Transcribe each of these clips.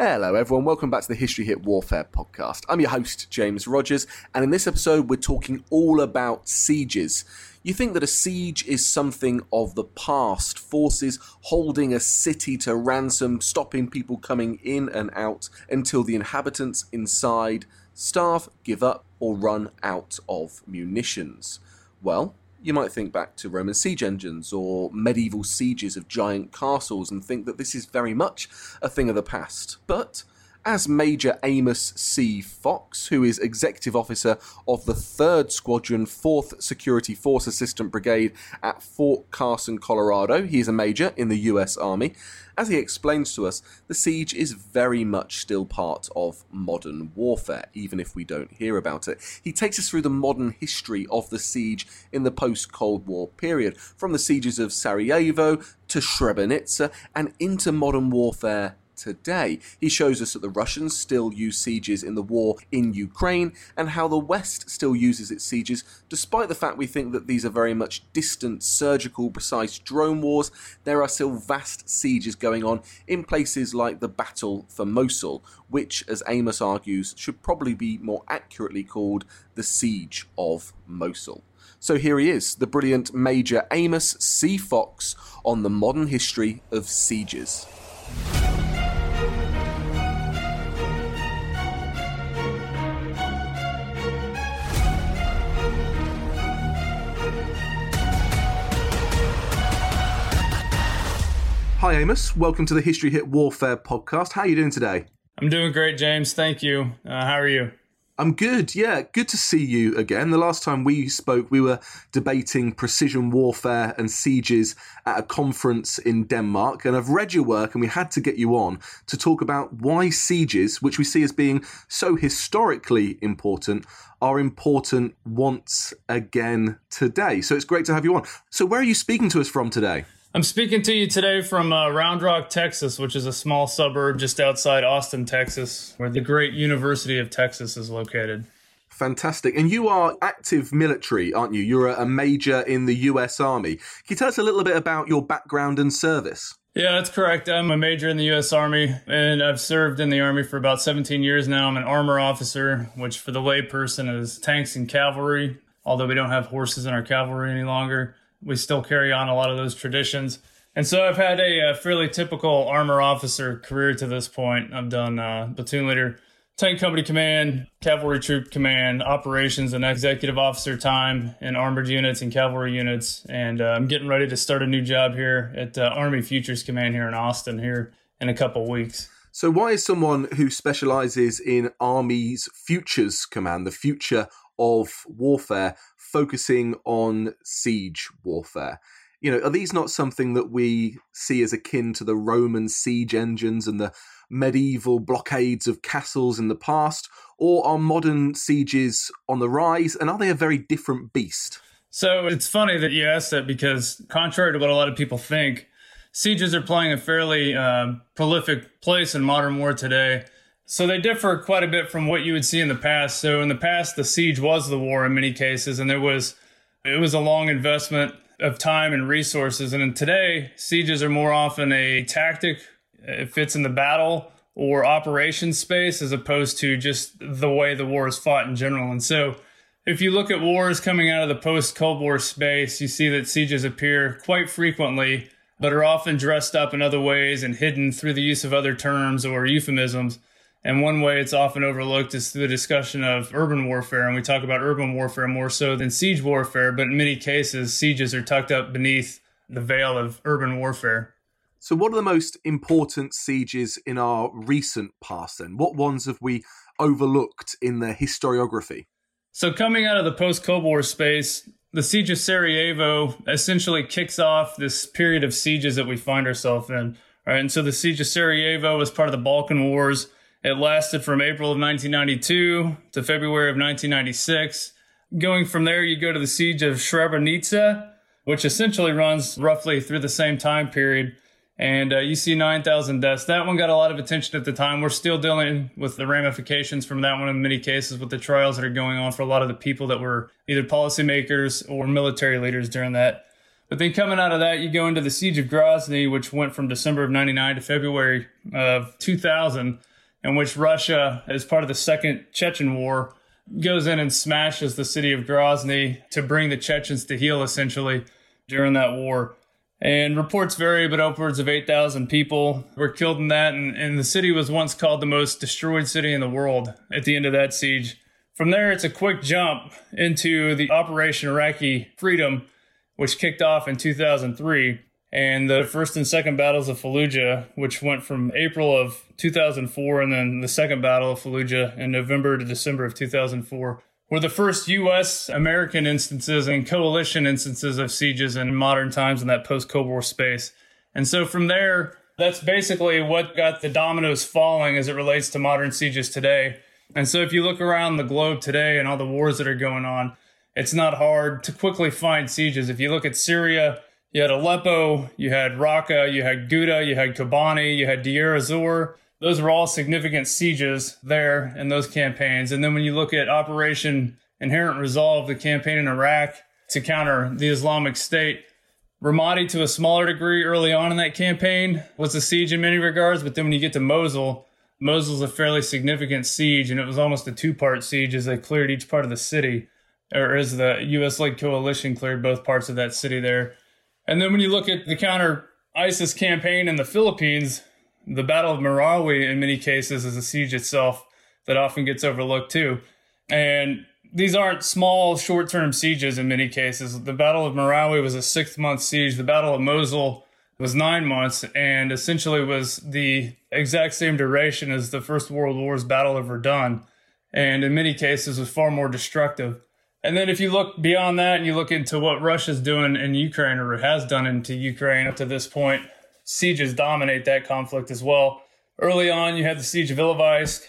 Hello, everyone. Welcome back to the History Hit Warfare podcast. I'm your host, James Rogers, and in this episode, we're talking all about sieges. You think that a siege is something of the past, forces holding a city to ransom, stopping people coming in and out until the inhabitants inside starve, give up, or run out of munitions. Well, you might think back to Roman siege engines or medieval sieges of giant castles and think that this is very much a thing of the past. But as Major Amos C. Fox, who is Executive Officer of the 3rd Squadron, 4th Security Force Assistant Brigade at Fort Carson, Colorado. He is a major in the US Army. As he explains to us, the siege is very much still part of modern warfare, even if we don't hear about it. He takes us through the modern history of the siege in the post Cold War period, from the sieges of Sarajevo to Srebrenica and into modern warfare today. He shows us that the Russians still use sieges in the war in Ukraine and how the West still uses its sieges, despite the fact we think that these are very much distant, surgical, precise drone wars. There are still vast sieges going on in places like the Battle for Mosul, which, as Amos argues, should probably be more accurately called the Siege of Mosul. So here he is, the brilliant Major Amos C. Fox on the modern history of sieges. Hi, Amos. Welcome to the History Hit Warfare podcast. How are you doing today? I'm doing great, James. Thank you. Uh, how are you? I'm good. Yeah, good to see you again. The last time we spoke, we were debating precision warfare and sieges at a conference in Denmark. And I've read your work, and we had to get you on to talk about why sieges, which we see as being so historically important, are important once again today. So it's great to have you on. So, where are you speaking to us from today? I'm speaking to you today from uh, Round Rock, Texas, which is a small suburb just outside Austin, Texas, where the great University of Texas is located. Fantastic. And you are active military, aren't you? You're a major in the US Army. Can you tell us a little bit about your background and service? Yeah, that's correct. I'm a major in the U.S. Army, and I've served in the Army for about 17 years now. I'm an armor officer, which for the layperson is tanks and cavalry, although we don't have horses in our cavalry any longer we still carry on a lot of those traditions. And so I've had a, a fairly typical armor officer career to this point. I've done uh, platoon leader, tank company command, cavalry troop command, operations, and executive officer time in armored units and cavalry units. And uh, I'm getting ready to start a new job here at uh, Army Futures Command here in Austin here in a couple weeks. So, why is someone who specializes in Army's Futures Command, the future of warfare, focusing on siege warfare. You know, are these not something that we see as akin to the Roman siege engines and the medieval blockades of castles in the past? Or are modern sieges on the rise and are they a very different beast? So it's funny that you asked that because, contrary to what a lot of people think, sieges are playing a fairly uh, prolific place in modern war today. So they differ quite a bit from what you would see in the past. So in the past, the siege was the war in many cases, and there was it was a long investment of time and resources. And today, sieges are more often a tactic. Uh, it fits in the battle, or operation space as opposed to just the way the war is fought in general. And so if you look at wars coming out of the post Cold War space, you see that sieges appear quite frequently, but are often dressed up in other ways and hidden through the use of other terms or euphemisms. And one way it's often overlooked is through the discussion of urban warfare. And we talk about urban warfare more so than siege warfare, but in many cases, sieges are tucked up beneath the veil of urban warfare. So, what are the most important sieges in our recent past then? What ones have we overlooked in the historiography? So, coming out of the post Cold War space, the siege of Sarajevo essentially kicks off this period of sieges that we find ourselves in. Right? And so, the siege of Sarajevo was part of the Balkan Wars. It lasted from April of 1992 to February of 1996. Going from there, you go to the siege of Srebrenica, which essentially runs roughly through the same time period and uh, you see 9,000 deaths. That one got a lot of attention at the time. We're still dealing with the ramifications from that one in many cases with the trials that are going on for a lot of the people that were either policymakers or military leaders during that. But then coming out of that, you go into the siege of Grozny, which went from December of 99 to February of 2000, in which Russia, as part of the Second Chechen War, goes in and smashes the city of Grozny to bring the Chechens to heel essentially during that war. And reports vary, but upwards of 8,000 people were killed in that. And, and, the city was once called the most destroyed city in the world at the end of that siege. From there, it's a quick jump into the Operation Iraqi Freedom, which kicked off in 2003, and the first and second battles of Fallujah, which went from April of 2004, and then the second battle of Fallujah in November to December of 2004 were the first U.S. American instances and coalition instances of sieges in modern times in that post Cold War space. And so from there, that's basically what got the dominoes falling as it relates to modern sieges today. And so if you look around the globe today and all the wars that are going on, it's not hard to quickly find sieges. If you look at Syria, you had Aleppo, you had Raqqa, you had Ghouta, you had Kobani, you had Deir ez-Zor those were all significant sieges there in those campaigns. And then when you look at Operation Inherent Resolve, the campaign in Iraq to counter the Islamic State, Ramadi, to a smaller degree early on in that campaign, was a siege in many regards. But then when you get to Mosul, Mosul's a fairly significant siege, and it was almost a two part siege as they cleared each part of the city, or as the U.S. led coalition cleared both parts of that city there. And then when you look at the counter ISIS campaign in the Philippines, the Battle of Marawi, in many cases, is a siege itself that often gets overlooked too. And these aren't small, short term sieges in many cases. The Battle of Marawi was a six month siege. The Battle of Mosul was nine months and essentially was the exact same duration as the First World War's Battle of Verdun. And in many cases, was far more destructive. And then if you look beyond that and you look into what Russia's doing in Ukraine or has done into Ukraine up to this point, sieges dominate that conflict as well. Early on, you had the siege of Ilovaisk.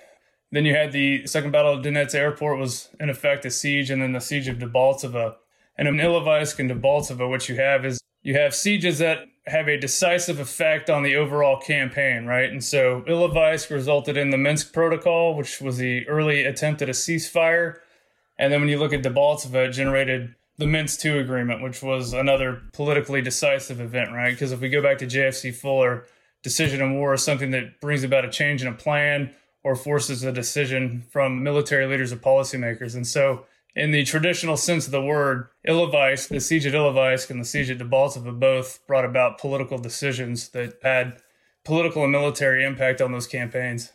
Then you had the second battle of Donetsk airport was in effect a siege, and then the siege of Debaltseve. And in Ilovaisk and Debaltseve, what you have is you have sieges that have a decisive effect on the overall campaign, right? And so Ilovaisk resulted in the Minsk Protocol, which was the early attempt at a ceasefire. And then when you look at Debaltseve, it generated the Minsk II agreement, which was another politically decisive event, right? Because if we go back to JFC Fuller, decision in war is something that brings about a change in a plan or forces a decision from military leaders or policymakers. And so, in the traditional sense of the word, Ilovaisk, the siege at Ilovaisk and the siege at Debaltseve both brought about political decisions that had political and military impact on those campaigns.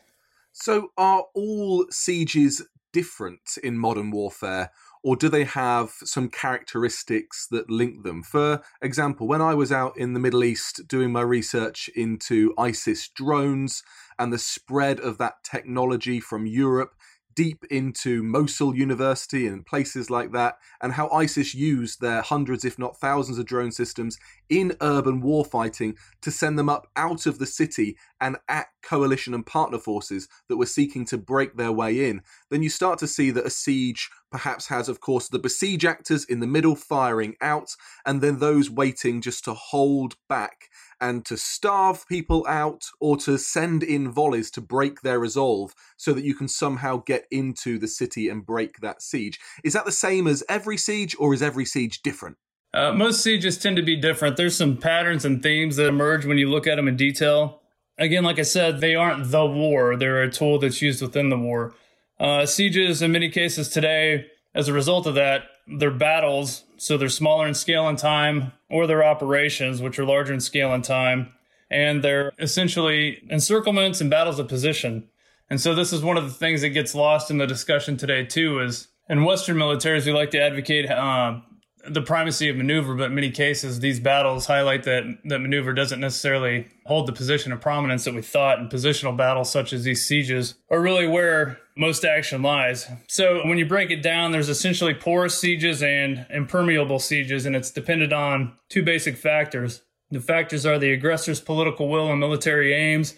So, are all sieges different in modern warfare, or do they have some characteristics that link them? For example, when I was out in the Middle East doing my research into ISIS drones and the spread of that technology from Europe deep into Mosul University and places like that, and how ISIS used their hundreds, if not thousands, of drone systems in urban warfighting to send them up out of the city and at coalition and partner forces that were seeking to break their way in, then you start to see that a siege perhaps has, of course, the besiege actors in the middle firing out, and then those waiting just to hold back and to starve people out or to send in volleys to break their resolve so that you can somehow get into the city and break that siege. Is that the same as every siege or is every siege different? Uh, most sieges tend to be different. There's some patterns and themes that emerge when you look at them in detail. again, like I said, they aren't the war. They're a tool that's used within the war. Uh, sieges, in many cases today, as a result of that, they're battles, so they're smaller in scale and time, or they're operations, which are larger in scale and time. And they're essentially encirclements and battles of position. And so this is one of the things that gets lost in the discussion today, too, is in Western militaries, we like to advocate uh, the primacy of maneuver, but in many cases, these battles highlight that, that maneuver doesn't necessarily hold the position of prominence that we thought. And positional battles, such as these sieges, are really where most action lies. So when you break it down, there's essentially porous sieges and impermeable sieges, and it's dependent on two basic factors. The factors are the aggressor's political will and military aims,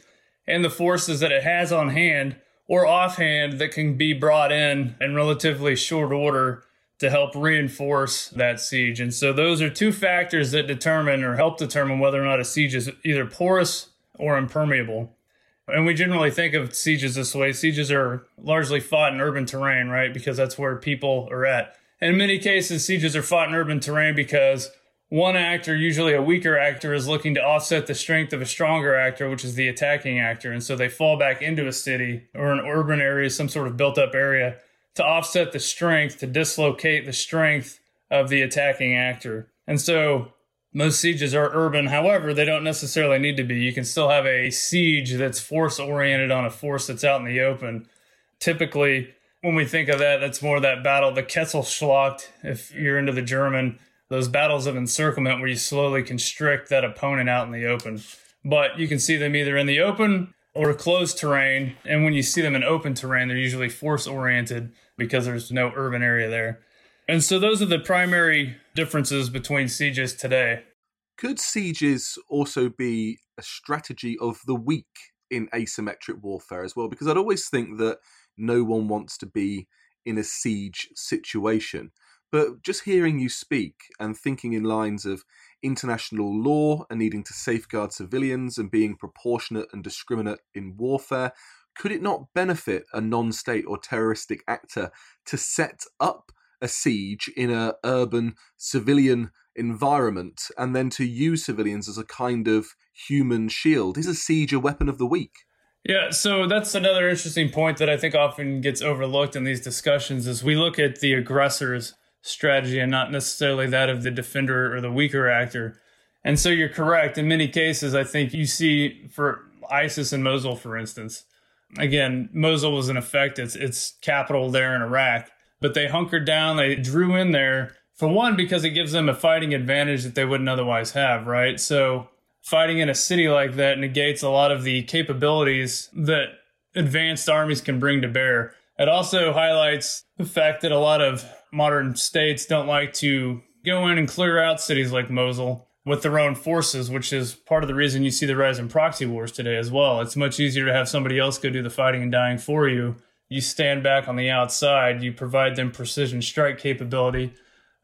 and the forces that it has on hand or offhand that can be brought in in relatively short order to help reinforce that siege. And so those are two factors that determine or help determine whether or not a siege is either porous or impermeable. And we generally think of sieges this way. Sieges are largely fought in urban terrain, right? Because that's where people are at. And in many cases, sieges are fought in urban terrain because one actor, usually a weaker actor, is looking to offset the strength of a stronger actor, which is the attacking actor. And so they fall back into a city or an urban area, some sort of built up area to offset the strength, to dislocate the strength of the attacking actor. And so most sieges are urban. However, they don't necessarily need to be. You can still have a siege that's force oriented on a force that's out in the open. Typically, when we think of that, that's more that battle, the Kesselschlacht, if you're into the German, those battles of encirclement where you slowly constrict that opponent out in the open. But you can see them either in the open or closed terrain. And when you see them in open terrain, they're usually force oriented because there's no urban area there. And so those are the primary differences between sieges today. Could sieges also be a strategy of the weak in asymmetric warfare as well? Because I'd always think that no one wants to be in a siege situation. But just hearing you speak and thinking in lines of international law and needing to safeguard civilians and being proportionate and discriminate in warfare, could it not benefit a non state or terroristic actor to set up a siege in a urban civilian environment and then to use civilians as a kind of human shield? Is a siege a weapon of the weak? Yeah, so that's another interesting point that I think often gets overlooked in these discussions is we look at the aggressors strategy and not necessarily that of the defender or the weaker actor. And so you're correct. In many cases, I think you see for ISIS and Mosul, for instance, again, Mosul was in effect its its capital there in Iraq, but they hunkered down, they drew in there for one because it gives them a fighting advantage that they wouldn't otherwise have, right? So fighting in a city like that negates a lot of the capabilities that advanced armies can bring to bear. It also highlights the fact that a lot of modern states don't like to go in and clear out cities like Mosul with their own forces, which is part of the reason you see the rise in proxy wars today as well. It's much easier to have somebody else go do the fighting and dying for you. You stand back on the outside, you provide them precision strike capability,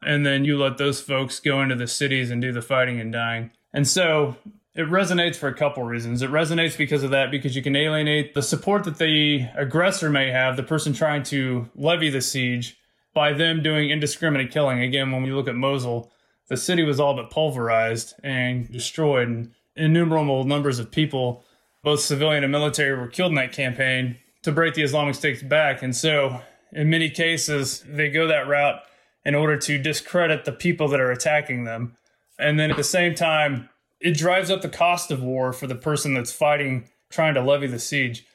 and then you let those folks go into the cities and do the fighting and dying. And so it resonates for a couple reasons. It resonates because of that, because you can alienate the support that the aggressor may have, the person trying to levy the siege, by them doing indiscriminate killing. Again, when we look at Mosul, the city was all but pulverized and destroyed, and innumerable numbers of people, both civilian and military, were killed in that campaign to break the Islamic State's back. And so, in many cases, they go that route in order to discredit the people that are attacking them. And then at the same time, it drives up the cost of war for the person that's fighting, trying to levy the siege.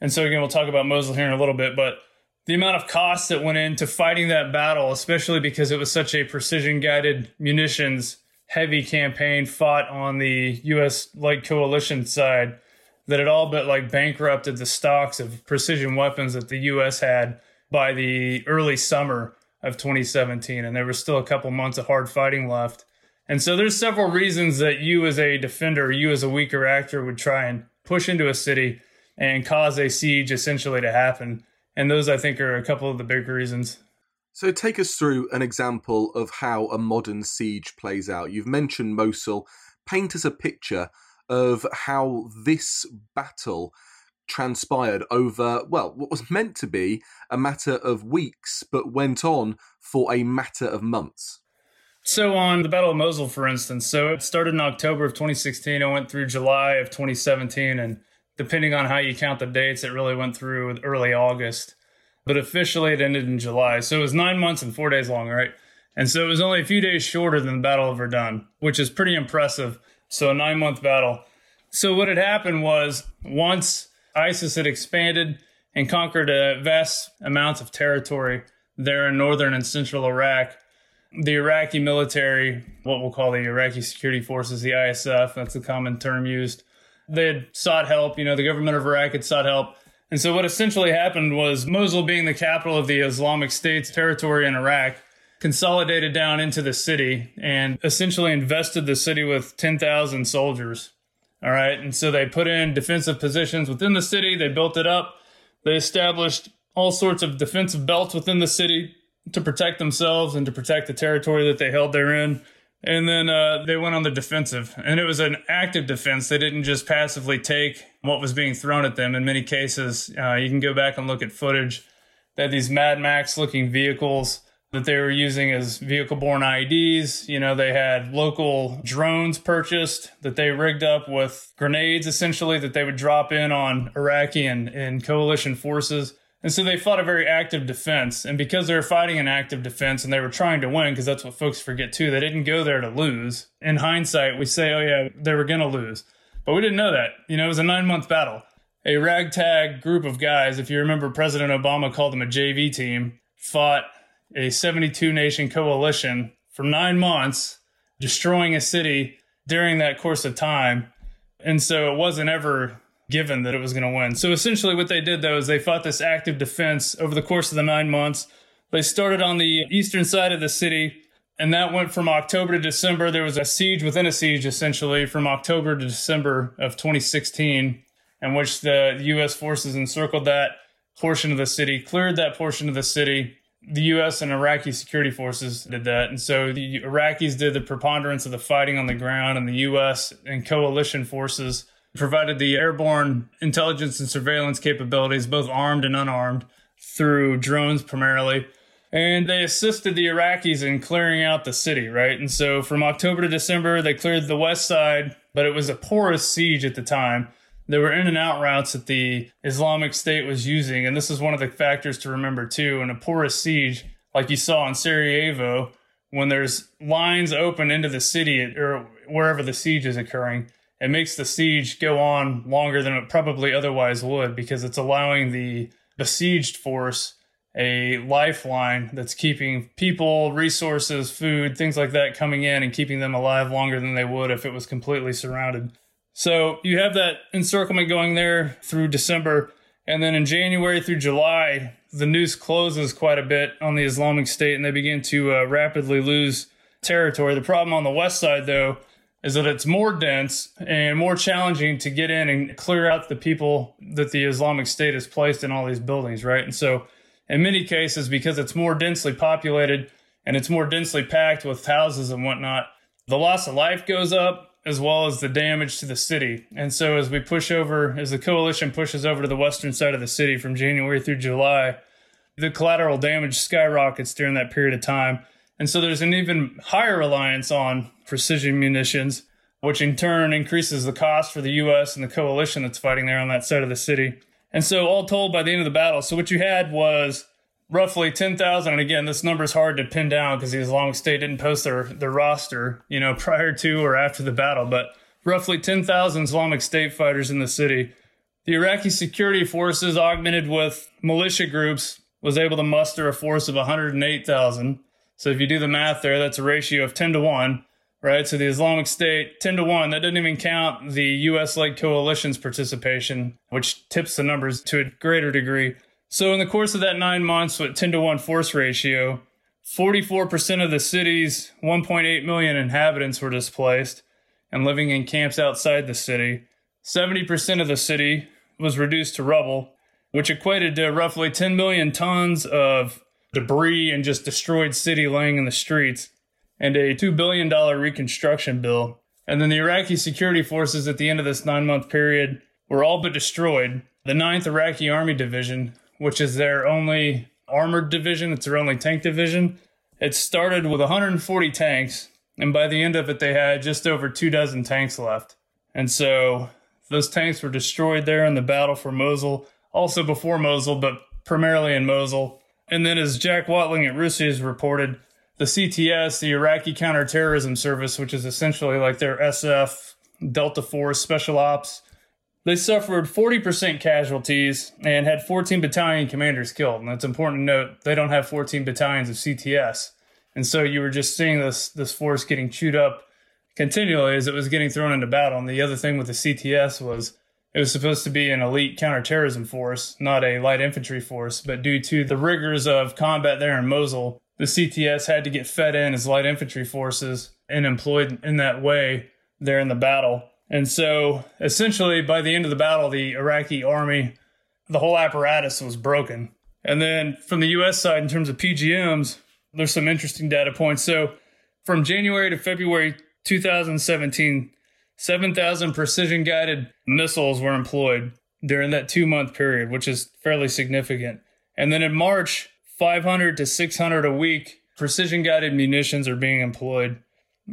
And so, again, we'll talk about Mosul here in a little bit, but the amount of cost that went into fighting that battle, especially because it was such a precision guided munitions heavy campaign fought on the U.S. light coalition side, that it all but like bankrupted the stocks of precision weapons that the U.S. had by the early summer of 2017. And there was still a couple months of hard fighting left. And so there's several reasons that you as a defender, you as a weaker actor would try and push into a city and cause a siege essentially to happen. And those, I think, are a couple of the big reasons. So, take us through an example of how a modern siege plays out. You've mentioned Mosul. Paint us a picture of how this battle transpired over, well, what was meant to be a matter of weeks, but went on for a matter of months. So, on the Battle of Mosul, for instance, so it started in October of 2016. It went through July of 2017. And depending on how you count the dates, it really went through early August. But officially, it ended in July. So, it was nine months and four days long, right? And so, it was only a few days shorter than the Battle of Verdun, which is pretty impressive. So, a nine month battle. So, what had happened was once ISIS had expanded and conquered a vast amounts of territory there in northern and central Iraq, the Iraqi military, what we'll call the Iraqi security forces, the ISF, that's the common term used, they had sought help. You know, the government of Iraq had sought help. And so what essentially happened was Mosul being the capital of the Islamic State's territory in Iraq, consolidated down into the city and essentially invested the city with 10,000 soldiers. All right. And so they put in defensive positions within the city. They built it up. They established all sorts of defensive belts within the city to protect themselves and to protect the territory that they held therein. And then uh, they went on the defensive. And it was an active defense. They didn't just passively take what was being thrown at them. In many cases, uh, you can go back and look at footage. They had these Mad Max looking vehicles that they were using as vehicle borne IEDs. You know, they had local drones purchased that they rigged up with grenades essentially that they would drop in on Iraqi and, and coalition forces. And so they fought a very active defense. And because they were fighting an active defense and they were trying to win, because that's what folks forget too, they didn't go there to lose. In hindsight, we say, oh, yeah, they were going to lose. But we didn't know that. You know, it was a nine month battle. A ragtag group of guys, if you remember, President Obama called them a JV team, fought a 72 nation coalition for nine months, destroying a city during that course of time. And so it wasn't ever given that it was going to win. So essentially, what they did though is they fought this active defense over the course of the nine months. They started on the eastern side of the city, and that went from October to December. There was a siege within a siege, essentially, from October to December of 2016, in which the U.S. forces encircled that portion of the city, cleared that portion of the city. The U.S. and Iraqi security forces did that. And so the Iraqis did the preponderance of the fighting on the ground, and the U.S. and coalition forces provided the airborne intelligence and surveillance capabilities, both armed and unarmed, through drones primarily. And they assisted the Iraqis in clearing out the city, right? And so from October to December, they cleared the west side, but it was a porous siege at the time. There were in and out routes that the Islamic State was using. And this is one of the factors to remember, too. In a porous siege, like you saw in Sarajevo, when there's lines open into the city or wherever the siege is occurring, it makes the siege go on longer than it probably otherwise would because it's allowing the besieged force a lifeline that's keeping people, resources, food, things like that coming in and keeping them alive longer than they would if it was completely surrounded. So you have that encirclement going there through December. And then in January through July, the noose closes quite a bit on the Islamic State and they begin to uh, rapidly lose territory. The problem on the west side, though, is that it's more dense and more challenging to get in and clear out the people that the Islamic State has placed in all these buildings, right? And so, in many cases, because it's more densely populated and it's more densely packed with houses and whatnot, the loss of life goes up as well as the damage to the city. And so, as we push over, as the coalition pushes over to the western side of the city from January through July, the collateral damage skyrockets during that period of time. And so there's an even higher reliance on precision munitions, which in turn increases the cost for the U.S. and the coalition that's fighting there on that side of the city. And so, all told, by the end of the battle, so what you had was roughly 10,000. And again, this number is hard to pin down because the Islamic State didn't post their, their roster, you know, prior to or after the battle, but roughly 10,000 Islamic State fighters in the city. The Iraqi security forces, augmented with militia groups, was able to muster a force of 108,000. So if you do the math there, that's a ratio of 10 to 1, right? So the Islamic State, 10 to 1, that doesn't even count the US led coalition's participation, which tips the numbers to a greater degree. So in the course of that nine months with 10 to 1 force ratio, 44% of the city's 1.8 million inhabitants were displaced and living in camps outside the city. 70% of the city was reduced to rubble, which equated to roughly 10 million tons of debris and just destroyed city laying in the streets, and a $2 billion reconstruction bill. And then the Iraqi security forces at the end of this nine month period were all but destroyed. The 9th Iraqi Army Division, which is their only armored division, it's their only tank division, It started with 140 tanks, and by the end of it, they had just over two dozen tanks left. And so those tanks were destroyed there in the battle for Mosul, also before Mosul, but primarily in Mosul. And then, as Jack Watling at RUSI has reported, the CTS, the Iraqi Counterterrorism Service, which is essentially like their SF, Delta Force, Special Ops, they suffered 40% casualties and had 14 battalion commanders killed. And it's important to note they don't have 14 battalions of CTS. And so you were just seeing this this force getting chewed up continually as it was getting thrown into battle. And the other thing with the CTS was it was supposed to be an elite counterterrorism force, not a light infantry force. But due to the rigors of combat there in Mosul, the CTS had to get fed in as light infantry forces and employed in that way there in the battle. And so essentially, by the end of the battle, the Iraqi army, the whole apparatus was broken. And then from the US side, in terms of PGMs, there's some interesting data points. So from January to February 2017, 7,000 precision guided missiles were employed during that two month period, which is fairly significant. And then in March, 500 to 600 a week precision guided munitions are being employed.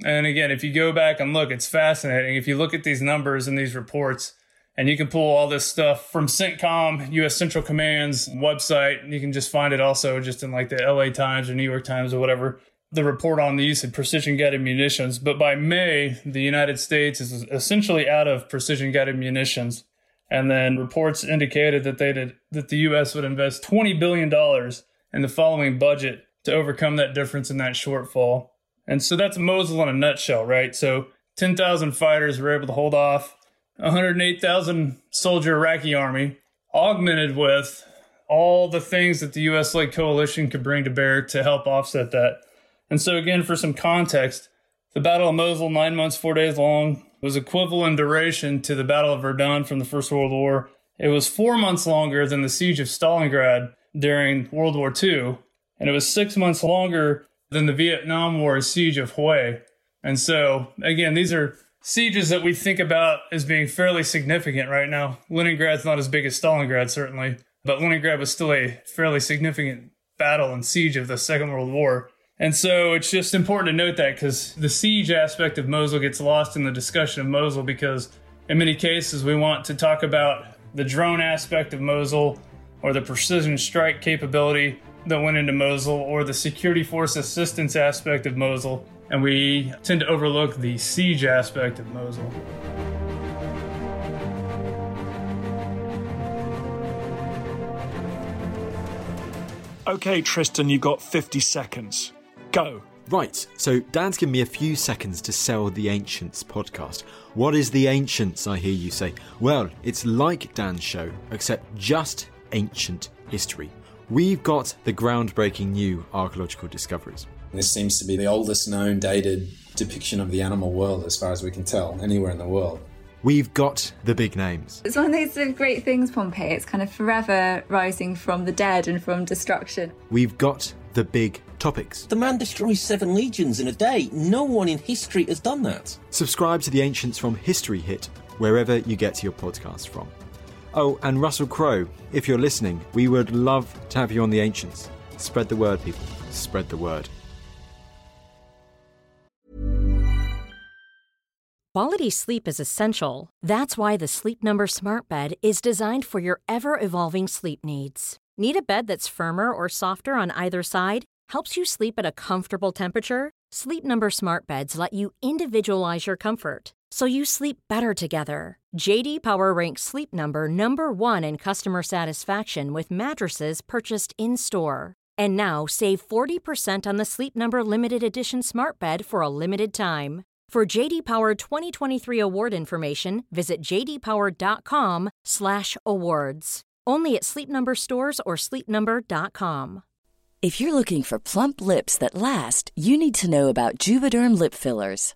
And again, if you go back and look, it's fascinating. If you look at these numbers and these reports, and you can pull all this stuff from CENTCOM, U.S. Central Command's website. And You can just find it also just in like the LA Times or New York Times or whatever. The report on the use of precision guided munitions. But by May, the United States is essentially out of precision guided munitions. And then reports indicated that they did, that the U.S. would invest $20 billion in the following budget to overcome that difference in that shortfall. And so that's Mosul in a nutshell, right? So 10,000 fighters were able to hold off 108,000 soldier Iraqi army, augmented with all the things that the US led coalition could bring to bear to help offset that. And so, again, for some context, the Battle of Mosul, nine months, four days long, was equivalent duration to the Battle of Verdun from the First World War. It was four months longer than the Siege of Stalingrad during World War II, and it was six months longer than the Vietnam War siege of Hue. And so, again, these are sieges that we think about as being fairly significant right now. Leningrad's not as big as Stalingrad, certainly, but Leningrad was still a fairly significant battle and siege of the Second World War. And so it's just important to note that because the siege aspect of Mosul gets lost in the discussion of Mosul because in many cases we want to talk about the drone aspect of Mosul or the precision strike capability that went into Mosul or the security force assistance aspect of Mosul, and we tend to overlook the siege aspect of Mosul. Okay, Tristan, you've got 50 seconds. Go. Right, so Dan's given me a few seconds to sell the Ancients podcast. What is the Ancients, I hear you say? Well, it's like Dan's show, except just ancient history. We've got the groundbreaking new archaeological discoveries. This seems to be the oldest known dated depiction of the animal world, as far as we can tell, anywhere in the world. We've got the big names. It's one of those great things, Pompeii. It's kind of forever rising from the dead and from destruction. We've got the big topics. The man destroys seven legions in a day. No one in history has done that. Subscribe to the Ancients from History Hit, wherever you get your podcast from. Oh, and Russell Crowe, if you're listening, we would love to have you on the Ancients. Spread the word, people. Spread the word. Quality sleep is essential. That's why the Sleep Number Smart Bed is designed for your ever evolving sleep needs. Need a bed that's firmer or softer on either side? Helps you sleep at a comfortable temperature? Sleep Number Smart Beds let you individualize your comfort so you sleep better together. JD Power ranks Sleep Number number 1 in customer satisfaction with mattresses purchased in-store. And now save 40% on the Sleep Number limited edition Smart Bed for a limited time. For JD Power 2023 award information, visit jdpower.com/awards. Only at Sleep Number stores or sleepnumber.com. If you're looking for plump lips that last, you need to know about Juvederm lip fillers.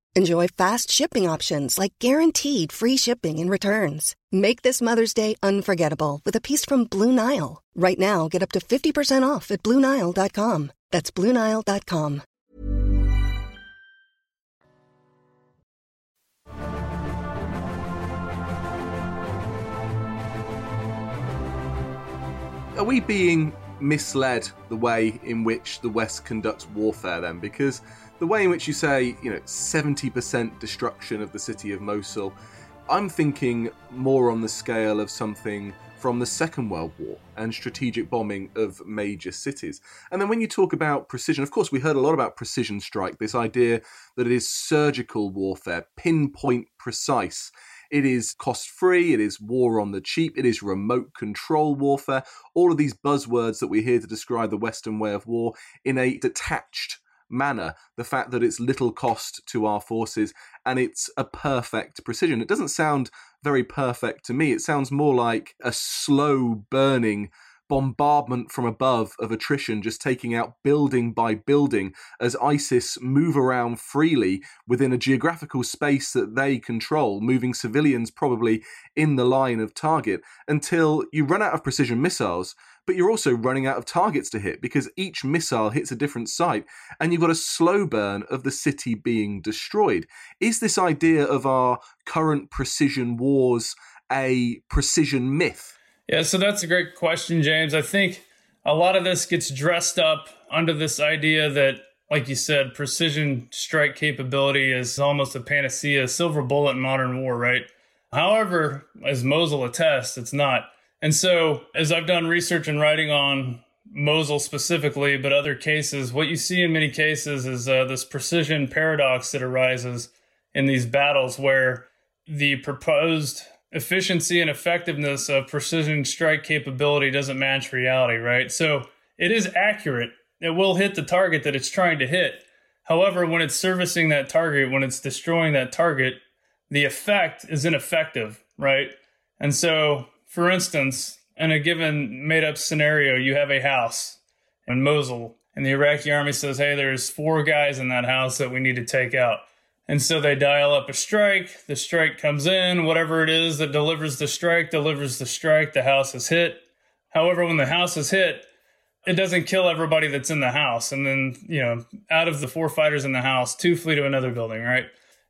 Enjoy fast shipping options like guaranteed free shipping and returns. Make this Mother's Day unforgettable with a piece from Blue Nile. Right now, get up to 50% off at BlueNile.com. That's BlueNile.com. Are we being misled the way in which the West conducts warfare then? Because the way in which you say, you know, 70% destruction of the city of Mosul, I'm thinking more on the scale of something from the Second World War and strategic bombing of major cities. And then when you talk about precision, of course, we heard a lot about precision strike, this idea that it is surgical warfare, pinpoint precise. It is cost free, it is war on the cheap, it is remote control warfare. All of these buzzwords that we hear to describe the Western way of war in a detached manner. The fact that it's little cost to our forces and it's a perfect precision. It doesn't sound very perfect to me. It sounds more like a slow burning bombardment from above of attrition, just taking out building by building as ISIS move around freely within a geographical space that they control, moving civilians probably in the line of target until you run out of precision missiles. But you're also running out of targets to hit because each missile hits a different site, and you've got a slow burn of the city being destroyed. Is this idea of our current precision wars a precision myth? Yeah, so that's a great question, James. I think a lot of this gets dressed up under this idea that, like you said, precision strike capability is almost a panacea, silver bullet in modern war, right? However, as Mosul attests, it's not. And so, as I've done research and writing on Mosul specifically, but other cases, what you see in many cases is uh, this precision paradox that arises in these battles where the proposed efficiency and effectiveness of precision strike capability doesn't match reality, right? So it is accurate. It will hit the target that it's trying to hit. However, when it's servicing that target, when it's destroying that target, the effect is ineffective, right? And so, for instance, in a given made up scenario, you have a house in Mosul, and the Iraqi army says, hey, there's four guys in that house that we need to take out. And so they dial up a strike. The strike comes in. Whatever it is that delivers the strike, delivers the strike. The house is hit. However, when the house is hit, it doesn't kill everybody that's in the house. And then, you know, out of the four fighters in the house, two flee to another building, right?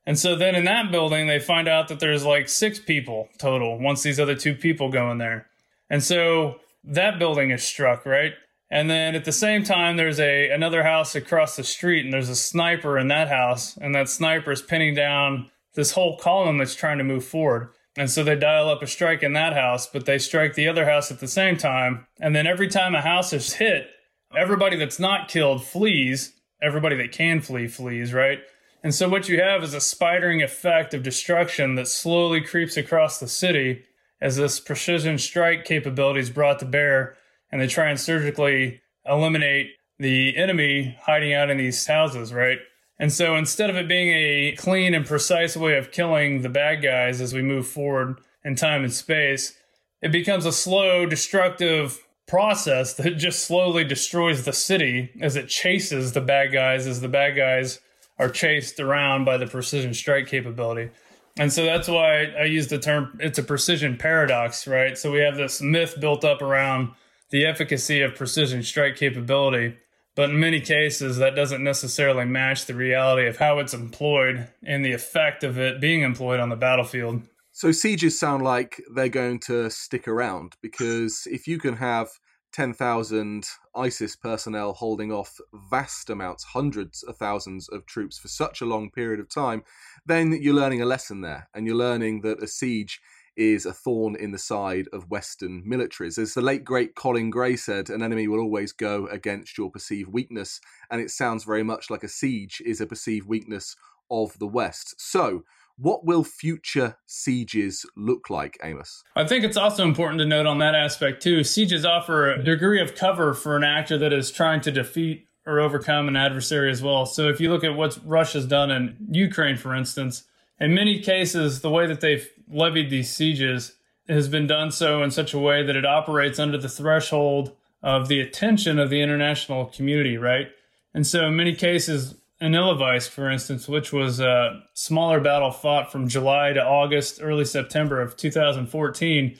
And so then in that building, they find out that there's like six people total once these other two people go in there. And so that building is struck, right? And then at the same time, there's a another house across the street, and there's a sniper in that house, and that sniper is pinning down this whole column that's trying to move forward. And so they dial up a strike in that house, but they strike the other house at the same time. And then every time a house is hit, everybody that's not killed flees. Everybody that can flee flees, right? And so what you have is a spidering effect of destruction that slowly creeps across the city as this precision strike capability is brought to bear and they try and surgically eliminate the enemy hiding out in these houses, right? And so instead of it being a clean and precise way of killing the bad guys as we move forward in time and space, it becomes a slow, destructive process that just slowly destroys the city as it chases the bad guys as the bad guys are chased around by the precision strike capability. And so that's why I use the term it's a precision paradox, right? So we have this myth built up around the efficacy of precision strike capability, but in many cases that doesn't necessarily match the reality of how it's employed and the effect of it being employed on the battlefield. So sieges sound like they're going to stick around because if you can have 10,000 ISIS personnel holding off vast amounts, hundreds of thousands of troops for such a long period of time, then you're learning a lesson there. And you're learning that a siege is a thorn in the side of Western militaries. As the late great Colin Gray said, an enemy will always go against your perceived weakness. And it sounds very much like a siege is a perceived weakness of the West. So, what will future sieges look like, Amos? I think it's also important to note on that aspect too. Sieges offer a degree of cover for an actor that is trying to defeat or overcome an adversary as well. So if you look at what Russia's done in Ukraine, for instance, in many cases, the way that they've levied these sieges has been done so in such a way that it operates under the threshold of the attention of the international community, right? And so in many cases, in Ilovaisk, for instance, which was a smaller battle fought from July to August, early September of 2014.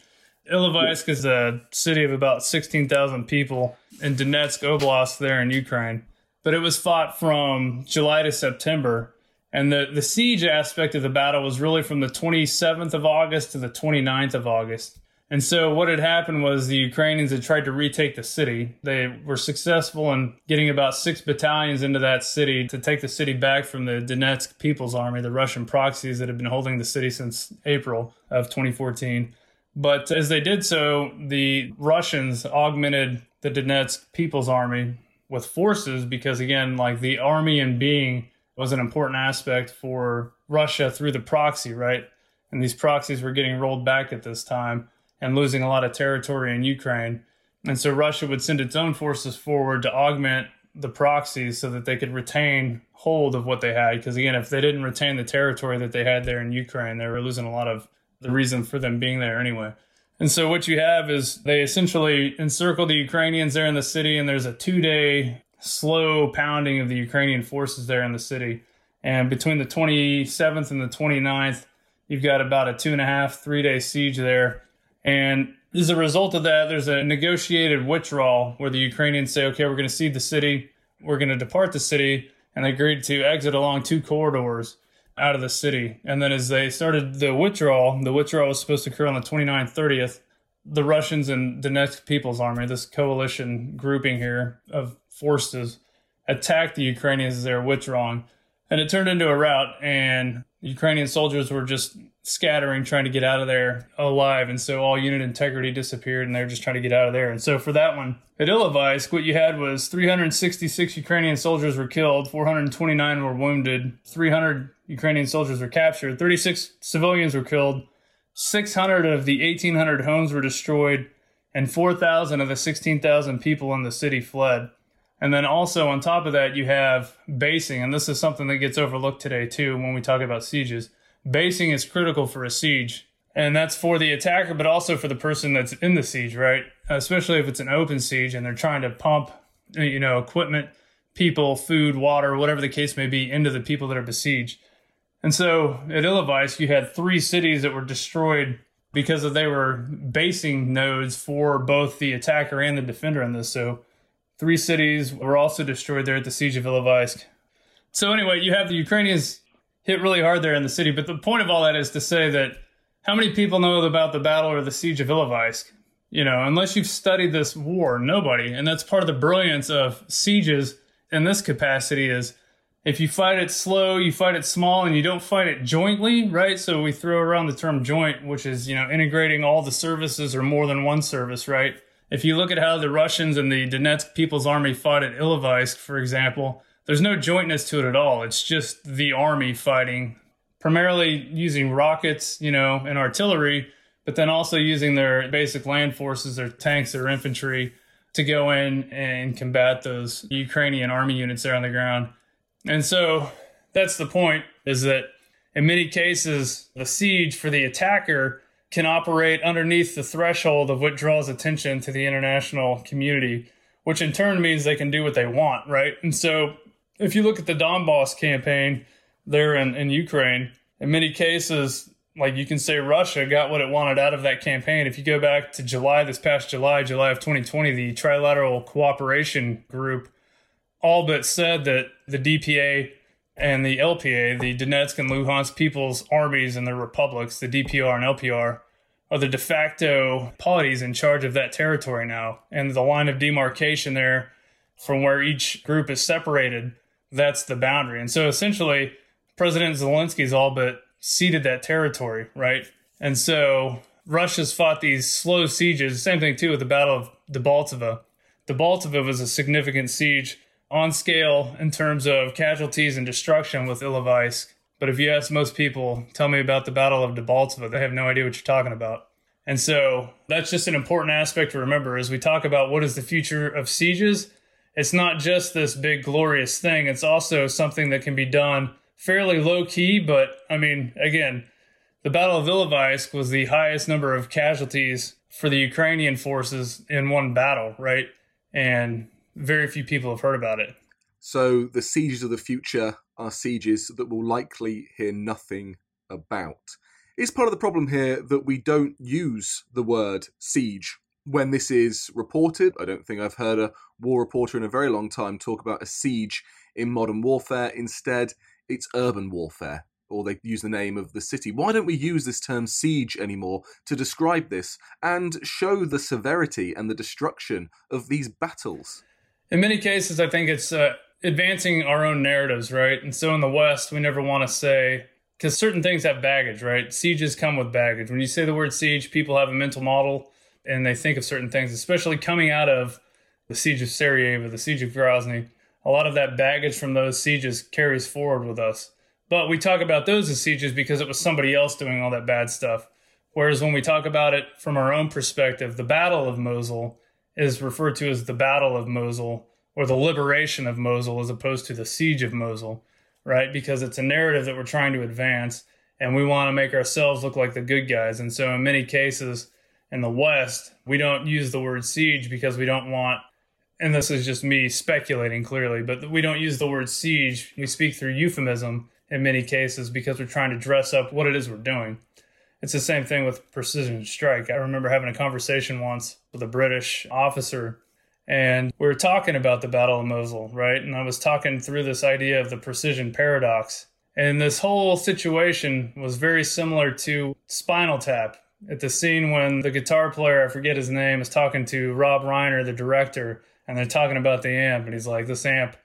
Ilovaisk is a city of about 16,000 people in Donetsk Oblast there in Ukraine. But it was fought from July to September. And the, the siege aspect of the battle was really from the 27th of August to the 29th of August. And so what had happened was the Ukrainians had tried to retake the city. They were successful in getting about six battalions into that city to take the city back from the Donetsk People's Army, the Russian proxies that had been holding the city since April of 2014. But as they did so, the Russians augmented the Donetsk People's Army with forces because, again, like the army and being was an important aspect for Russia through the proxy, right? And these proxies were getting rolled back at this time and losing a lot of territory in Ukraine. And so Russia would send its own forces forward to augment the proxies so that they could retain hold of what they had. Because again, if they didn't retain the territory that they had there in Ukraine, they were losing a lot of the reason for them being there anyway. And so what you have is they essentially encircle the Ukrainians there in the city, and there's a two day slow pounding of the Ukrainian forces there in the city. And between the 27th and the 29th, you've got about a two and a half, three day siege there and as a result of that, there's a negotiated withdrawal where the Ukrainians say, okay, we're going to cede the city, we're going to depart the city, and they agreed to exit along two corridors out of the city. And then as they started the withdrawal, the withdrawal was supposed to occur on the 29th, 30th. The Russians and Donetsk People's Army, this coalition grouping here of forces, attacked the Ukrainians as they were withdrawing. And it turned into a rout, and Ukrainian soldiers were just scattering, trying to get out of there alive. And so all unit integrity disappeared and they're just trying to get out of there. And so for that one, at Ilovaisk, what you had was 366 Ukrainian soldiers were killed, 429 were wounded, 300 Ukrainian soldiers were captured, 36 civilians were killed, 600 of the 1,800 homes were destroyed, and 4,000 of the 16,000 people in the city fled. And then also on top of that, you have basing, and this is something that gets overlooked today too when we talk about sieges basing is critical for a siege. And that's for the attacker, but also for the person that's in the siege, right? Especially if it's an open siege and they're trying to pump, you know, equipment, people, food, water, whatever the case may be, into the people that are besieged. And so at Ilovaisk, you had three cities that were destroyed because they were basing nodes for both the attacker and the defender in this. So three cities were also destroyed there at the siege of Ilovaisk. So anyway, you have the Ukrainians hit really hard there in the city. But the point of all that is to say that how many people know about the battle or the siege of Ilovaisk? You know, unless you've studied this war, nobody. And that's part of the brilliance of sieges in this capacity is if you fight it slow, you fight it small, and you don't fight it jointly, right? So we throw around the term joint, which is, you know, integrating all the services or more than one service, right? If you look at how the Russians and the Donetsk People's Army fought at Ilovaisk, for example, there's no jointness to it at all. It's just the army fighting, primarily using rockets, you know, and artillery, but then also using their basic land forces, their tanks, their infantry to go in and combat those Ukrainian army units there on the ground. And so that's the point is that in many cases, the siege for the attacker can operate underneath the threshold of what draws attention to the international community, which in turn means they can do what they want, right? And so if you look at the Donbass campaign there in, in Ukraine, in many cases, like you can say Russia got what it wanted out of that campaign. If you go back to July, this past July, July of 2020, the Trilateral Cooperation Group all but said that the DPA and the LPA, the Donetsk and Luhansk People's Armies and the republics, the DPR and LPR, are the de facto parties in charge of that territory now. And the line of demarcation there from where each group is separated, that's the boundary. And so essentially, President Zelensky's all but ceded that territory, right? And so Russia's fought these slow sieges. Same thing too with the Battle of Debaltseve. Debaltseve was a significant siege on scale in terms of casualties and destruction with Ilovaisk. But if you ask most people, tell me about the Battle of Debaltseve, they have no idea what you're talking about. And so that's just an important aspect to remember as we talk about what is the future of sieges. It's not just this big glorious thing, it's also something that can be done fairly low key. But I mean, again, the Battle of Ilovaisk was the highest number of casualties for the Ukrainian forces in one battle, right? And very few people have heard about it. So the sieges of the future are sieges that we'll likely hear nothing about. Is part of the problem here that we don't use the word siege when this is reported? I don't think I've heard a war reporter in a very long time talk about a siege in modern warfare. Instead, it's urban warfare, or they use the name of the city. Why don't we use this term siege anymore to describe this and show the severity and the destruction of these battles? in many cases, I think it's uh, advancing our own narratives, right? And so in the West, we never want to say, because certain things have baggage, right? Sieges come with baggage. When you say the word siege, people have a mental model and they think of certain things, especially coming out of the siege of Sarajevo, the siege of Grozny. A lot of that baggage from those sieges carries forward with us. But we talk about those as sieges because it was somebody else doing all that bad stuff. Whereas when we talk about it from our own perspective, the Battle of Mosul is referred to as the Battle of Mosul or the liberation of Mosul as opposed to the siege of Mosul, right? Because it's a narrative that we're trying to advance and we want to make ourselves look like the good guys. And so, in many cases in the West, we don't use the word siege because we don't want, and this is just me speculating clearly, but we don't use the word siege. We speak through euphemism in many cases because we're trying to dress up what it is we're doing. It's the same thing with precision strike. I remember having a conversation once with a British officer, and we were talking about the Battle of Mosul, right? And I was talking through this idea of the precision paradox. And this whole situation was very similar to Spinal Tap at the scene when the guitar player, I forget his name, is talking to Rob Reiner, the director, and they're talking about the amp. And he's like, This amp,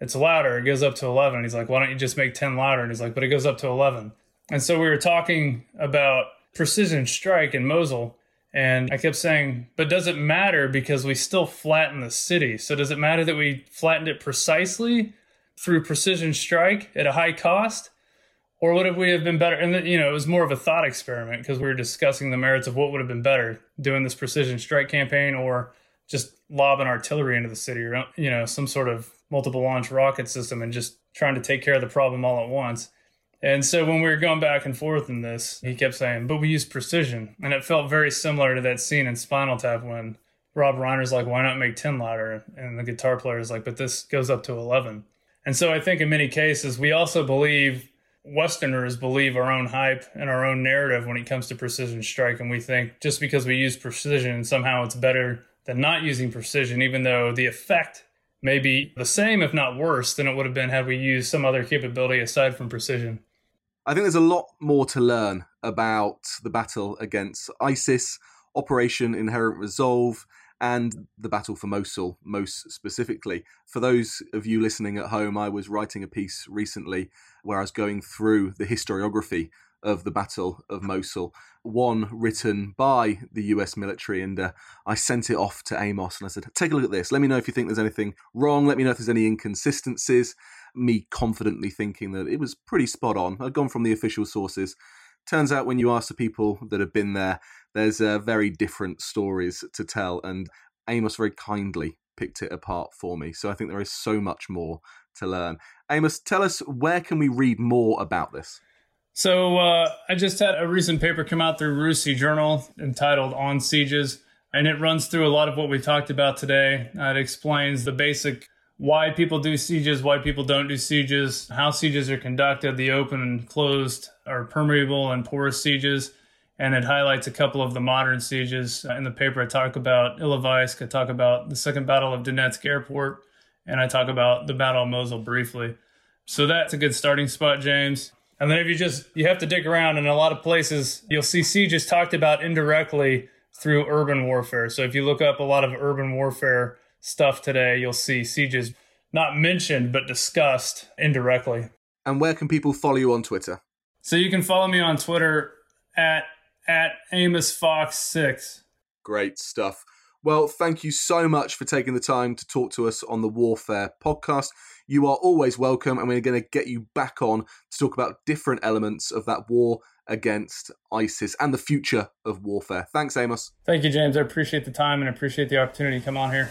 it's louder. It goes up to 11. And he's like, Why don't you just make 10 louder? And he's like, But it goes up to 11. And so we were talking about precision strike in Mosul. And I kept saying, but does it matter because we still flatten the city? So does it matter that we flattened it precisely through precision strike at a high cost? Or would have we have been better? And you know, it was more of a thought experiment because we were discussing the merits of what would have been better doing this precision strike campaign or just lobbing artillery into the city or you know some sort of multiple launch rocket system and just trying to take care of the problem all at once. And so when we were going back and forth in this, he kept saying, but we use precision. And it felt very similar to that scene in Spinal Tap when Rob Reiner's like, why not make 10 louder? And the guitar player is like, but this goes up to 11. And so I think in many cases, we also believe, Westerners believe our own hype and our own narrative when it comes to precision strike. And we think just because we use precision, somehow it's better than not using precision, even though the effect may be the same, if not worse, than it would have been had we used some other capability aside from precision. I think there's a lot more to learn about the battle against ISIS, Operation Inherent Resolve, and the battle for Mosul, most specifically. For those of you listening at home, I was writing a piece recently where I was going through the historiography of the Battle of Mosul, one written by the US military, and uh, I sent it off to Amos and I said, Take a look at this. Let me know if you think there's anything wrong. Let me know if there's any inconsistencies me confidently thinking that it was pretty spot on. I'd gone from the official sources. Turns out when you ask the people that have been there, there's uh, very different stories to tell, and Amos very kindly picked it apart for me. So I think there is so much more to learn. Amos, tell us where can we read more about this? So uh, I just had a recent paper come out through RUSI Journal entitled On Sieges, and it runs through a lot of what we talked about today. Uh, it explains the basic why people do sieges, why people don't do sieges, how sieges are conducted, the open and closed or permeable and porous sieges. And it highlights a couple of the modern sieges. In the paper, I talk about Ilovaisk, I talk about the Second Battle of Donetsk Airport, and I talk about the Battle of Mosul briefly. So that's a good starting spot, James. And then if you just, you have to dig around in a lot of places, you'll see sieges talked about indirectly through urban warfare. So if you look up a lot of urban warfare stuff today, you'll see sieges not mentioned but discussed indirectly. And where can people follow you on Twitter? So you can follow me on Twitter at at Amos Fox six. Great stuff. Well, thank you so much for taking the time to talk to us on the Warfare podcast. You are always welcome, and we're going to get you back on to talk about different elements of that war against ISIS and the future of warfare. Thanks, Amos. Thank you, James. I appreciate the time and appreciate the opportunity to come on here.